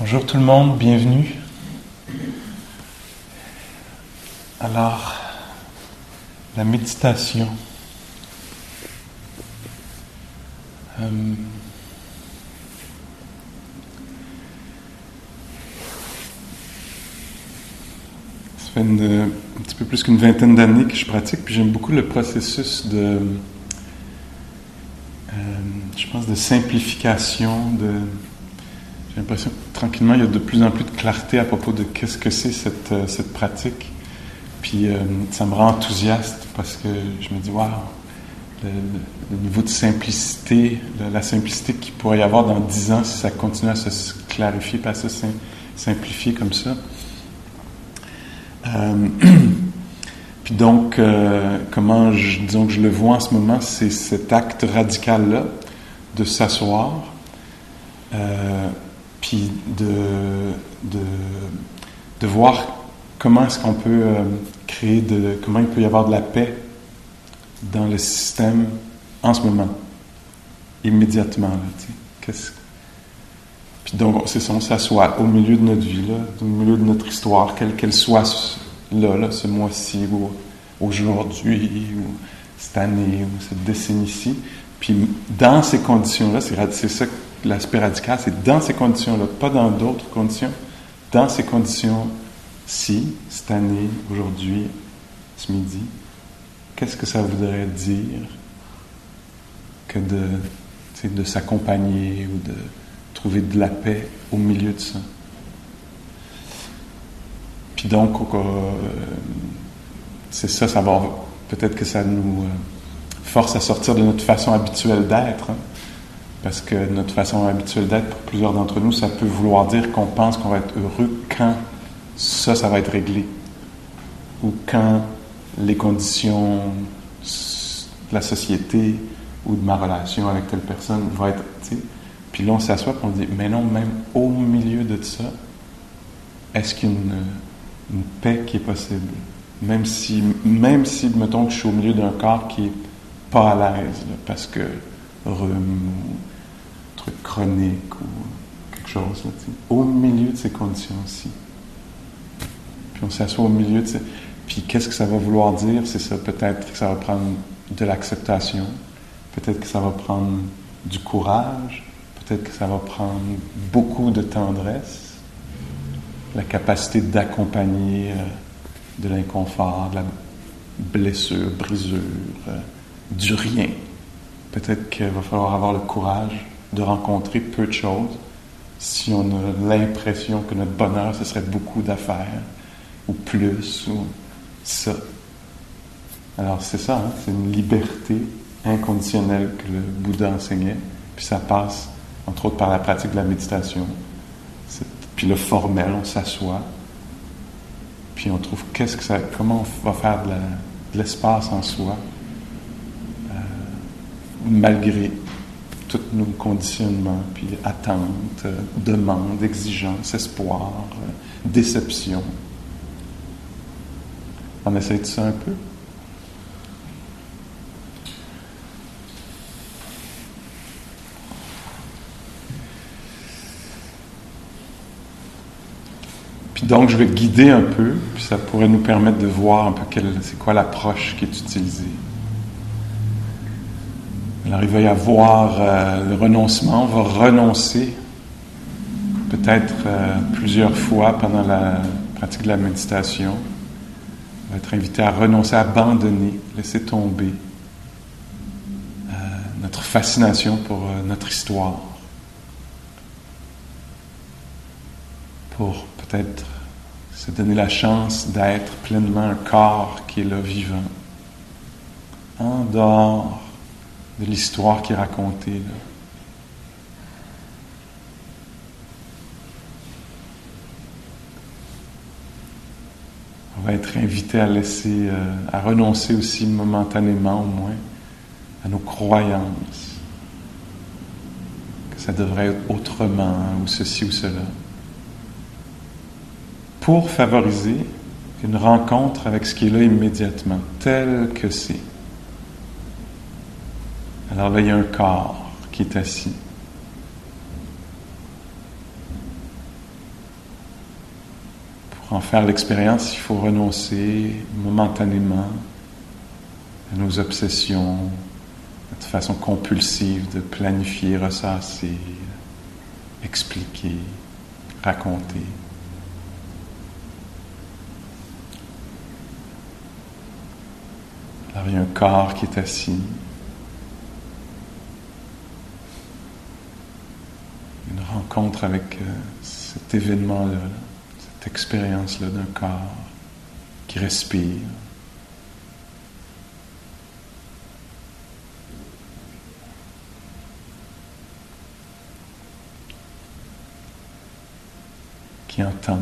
Bonjour tout le monde, bienvenue. Alors, la méditation. Euh, ça fait un petit peu plus qu'une vingtaine d'années que je pratique, puis j'aime beaucoup le processus de, euh, je pense, de simplification, de j'ai l'impression que tranquillement, il y a de plus en plus de clarté à propos de qu'est-ce que c'est cette, euh, cette pratique. Puis euh, ça me rend enthousiaste parce que je me dis, waouh, le, niveau de simplicité, la, simplicité qu'il pourrait y avoir dans dix ans si ça continue à se clarifier, pas à se sim simplifier comme ça. Euh, puis donc, comment je, disons que je le vois en ce moment, c'est cet acte radical-là de s'asseoir. Puis de, de, de, voir comment est-ce qu'on peut euh, créer de, comment il peut y avoir de la paix dans le système en ce moment, immédiatement. Là. Puis donc, c'est ça, on s'assoit au milieu de notre vie, là, au milieu de notre histoire, quelle qu'elle soit là, là ce mois-ci, ou aujourd'hui, ou cette année, ou cette décennie-ci. Puis dans ces conditions-là, c'est, c'est ça l'aspect radical, c'est dans ces conditions-là, pas dans d'autres conditions, dans ces conditions-ci, cette année, aujourd'hui, ce midi, qu'est-ce que ça voudrait dire que de, s'accompagner ou de trouver de la paix au milieu de ça? Puis donc, euh, c'est ça, ça va, peut-être que ça nous euh, force à sortir de notre façon habituelle d'être. Hein? Parce que notre façon habituelle d'être, pour plusieurs d'entre nous, ça peut vouloir dire qu'on pense qu'on va être heureux quand ça, ça va être réglé. Ou quand les conditions de la société ou de ma relation avec telle personne vont être. Puis là, on s'assoit et on dit Mais non, même au milieu de ça, est-ce a une, paix qui est possible? Même si, même si, mettons que je suis au milieu d'un corps qui n'est pas à l'aise, parce que truc chronique ou quelque chose. Là, au milieu de ces conditions-ci. Puis on s'assoit au milieu de ces... Puis qu'est-ce que ça va vouloir dire? C'est ça, peut-être que ça va prendre de l'acceptation, peut-être que ça va prendre du courage, peut-être que ça va prendre beaucoup de tendresse, la capacité d'accompagner euh, de l'inconfort, de la blessure, brisure, euh, du rien. Peut-être qu'il va falloir avoir le courage de rencontrer peu de choses si on a l'impression que notre bonheur, ce serait beaucoup d'affaires, ou plus, ou ça. Alors c'est ça, hein? c'est une liberté inconditionnelle que le Bouddha enseignait, puis ça passe, entre autres, par la pratique de la méditation. Puis le formel, on s'assoit, puis on trouve qu'est-ce que ça, comment on va faire de, l'espace en soi, euh, malgré tous nos conditionnements, puis attentes, euh, demandes, exigences, espoirs, euh, déceptions. On essaie de ça un peu? Puis donc, je vais guider un peu, puis ça pourrait nous permettre de voir un peu quelle, c'est quoi l'approche qui est utilisée. Il va y avoir euh, le renoncement, on va renoncer peut-être euh, plusieurs fois pendant la pratique de la méditation. On va être invité à renoncer, à abandonner, laisser tomber euh, notre fascination pour notre histoire, pour peut-être se donner la chance d'être pleinement un corps qui est là vivant, en dehors de l'histoire qui est racontée. On va être invité à laisser, euh, à renoncer aussi momentanément au moins à nos croyances, que ça devrait être autrement ou ceci ou cela, pour favoriser une rencontre avec ce qui est là immédiatement, tel que c'est. Alors là, il y a un corps qui est assis. Pour en faire l'expérience, il faut renoncer momentanément à nos obsessions, notre façon compulsive de planifier, ressasser, expliquer, raconter. Alors il y a un corps qui est assis. Une rencontre avec euh, cet événement-là, cette expérience-là d'un corps qui respire. qui entend.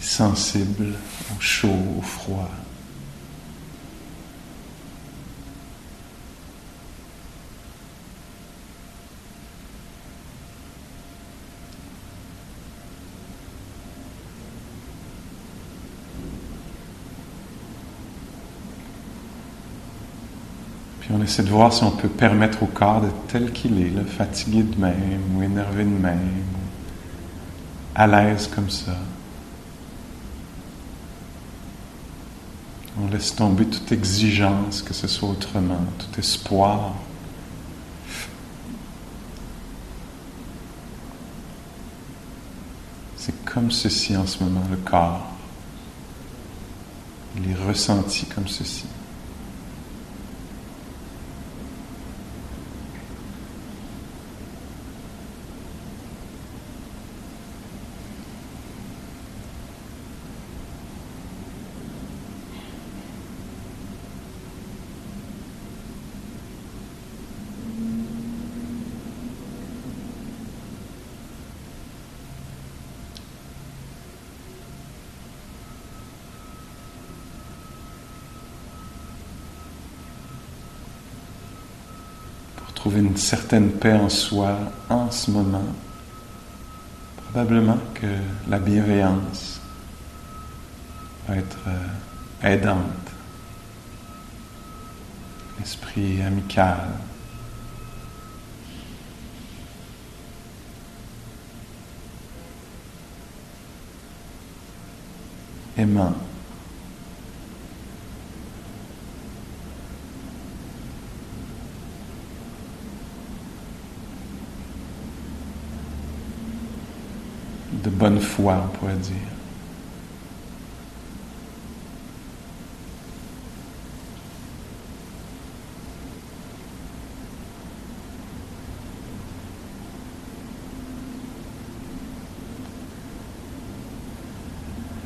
Sensible au chaud, au froid. On essaie de voir si on peut permettre au corps d'être tel qu'il est, fatigué de même, ou énervé de même, à l'aise comme ça. Laisse tomber toute exigence que ce soit autrement, tout espoir. C'est comme ceci en ce moment, le corps. Il est ressenti comme ceci. Trouver une certaine paix en soi en ce moment, probablement que la bienveillance va être euh, aidante, l'esprit amical. aimant. de bonne foi, on pourrait dire.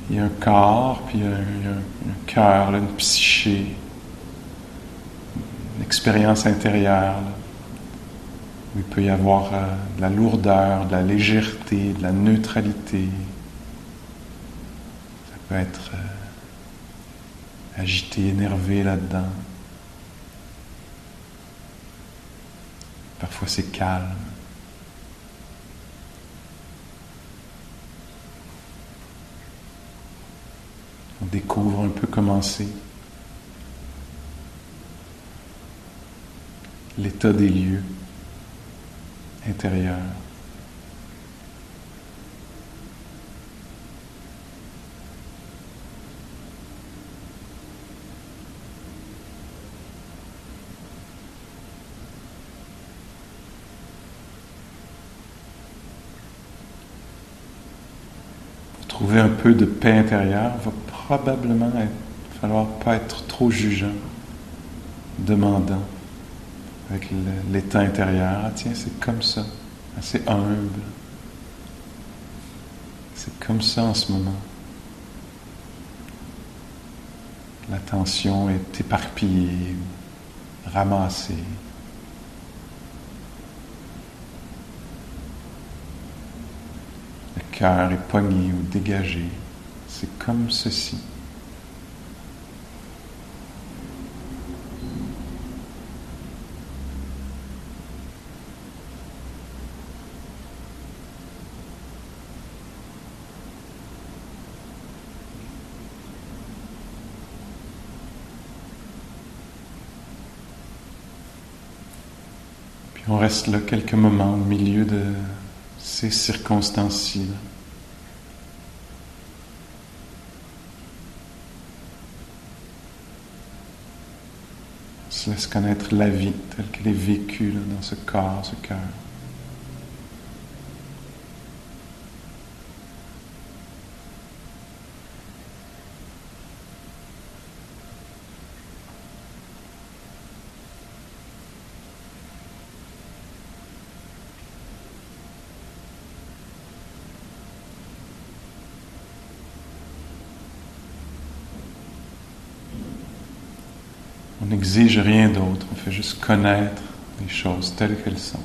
Il y a un corps, puis il y a, un, cœur, une psyché, une expérience intérieure il peut y avoir euh, de la lourdeur, de la légèreté, de la neutralité. Ça peut être euh, agité, énervé là-dedans. Parfois c'est calme. On découvre un peu comment c'est. L'état des lieux Pour trouver un peu de paix intérieure, va probablement être, falloir pas être trop jugeant, demandant avec l'état intérieur. Ah, tiens, c'est comme ça, assez humble. C'est comme ça en ce moment. L'attention est éparpillée, ramassée. Le cœur est pogné ou dégagé. C'est comme ceci. on reste là quelques moments au milieu de ces circonstances-ci. On se laisse connaître la vie telle qu'elle est vécue dans ce corps, ce cœur. On n'exige rien d'autre, on fait juste connaître les choses telles qu'elles sont.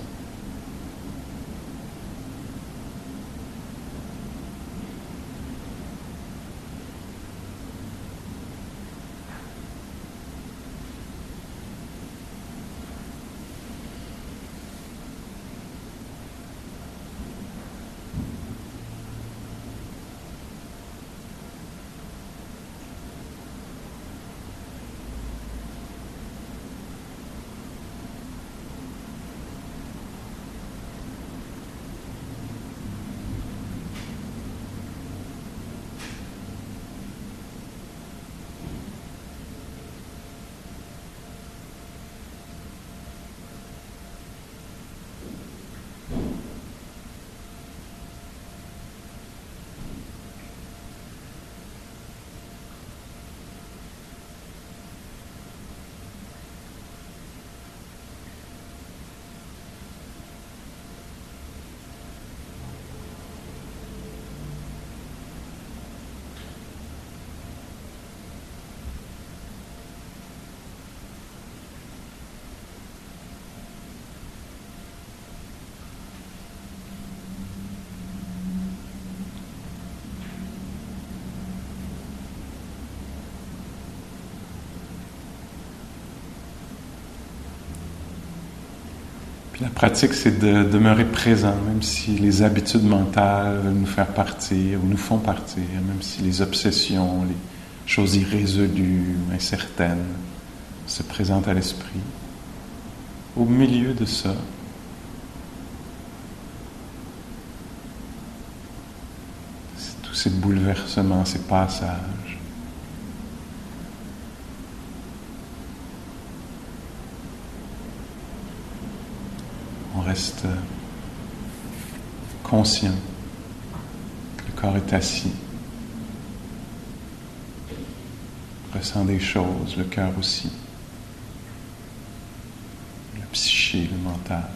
La pratique, c'est de demeurer présent, même si les habitudes mentales veulent nous faire partir ou nous font partir, même si les obsessions, les choses irrésolues, incertaines se présentent à l'esprit. Au milieu de ça, tous ces bouleversements, ces passages, reste conscient que le corps est assis, ressent des choses, le cœur aussi, le psyché, le mental.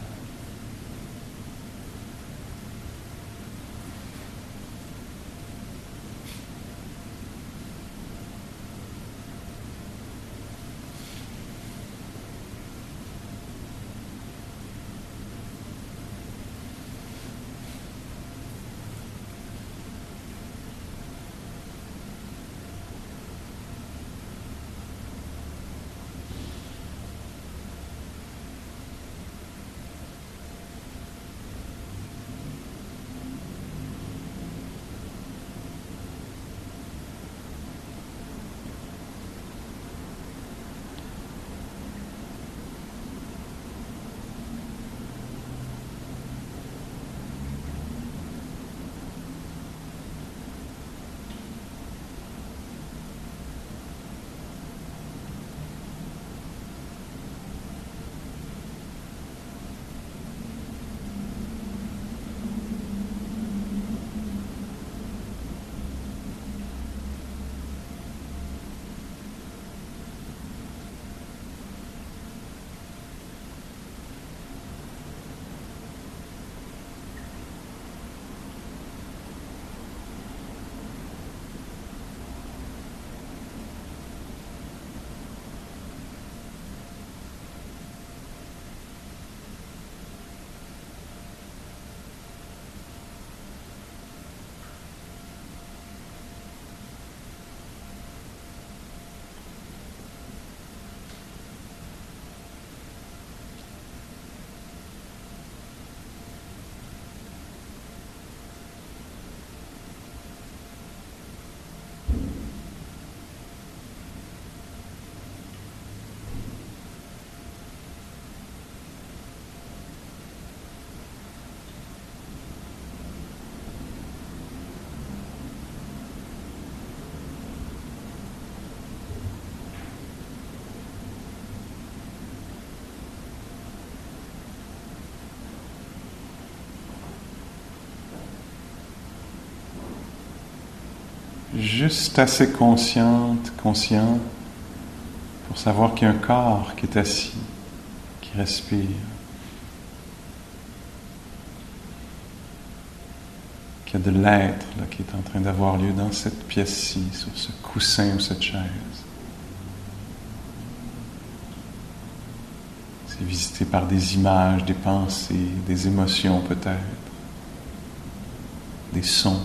Juste assez consciente, conscient pour savoir qu'il y a un corps qui est assis, qui respire. Qu'il y a de l'être qui est en train d'avoir lieu dans cette pièce-ci, sur ce coussin ou cette chaise. C'est visité par des images, des pensées, des émotions peut-être, des sons.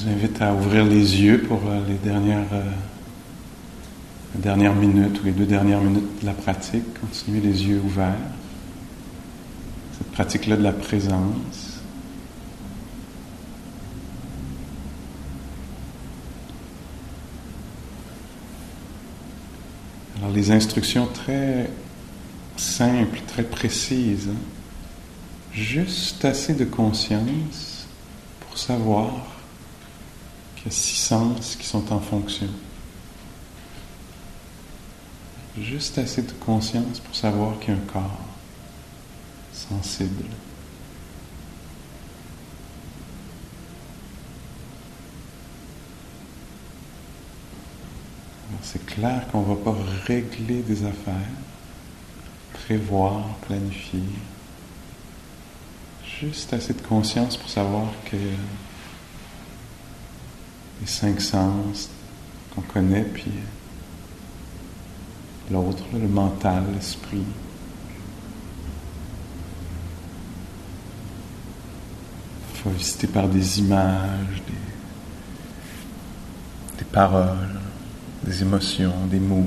Vous invite à ouvrir les yeux pour euh, les dernières, euh, dernières minutes ou les deux dernières minutes de la pratique. Continuez les yeux ouverts. Cette pratique-là de la présence. Alors les instructions très simples, très précises. Hein. Juste assez de conscience pour savoir il y a six sens qui sont en fonction. Juste assez de conscience pour savoir qu'il y a un corps sensible. C'est clair qu'on ne va pas régler des affaires, prévoir, planifier. Juste assez de conscience pour savoir que les cinq sens qu'on connaît, puis l'autre, le mental, l'esprit. Faut visiter par des images, des, des paroles, des émotions, des moods.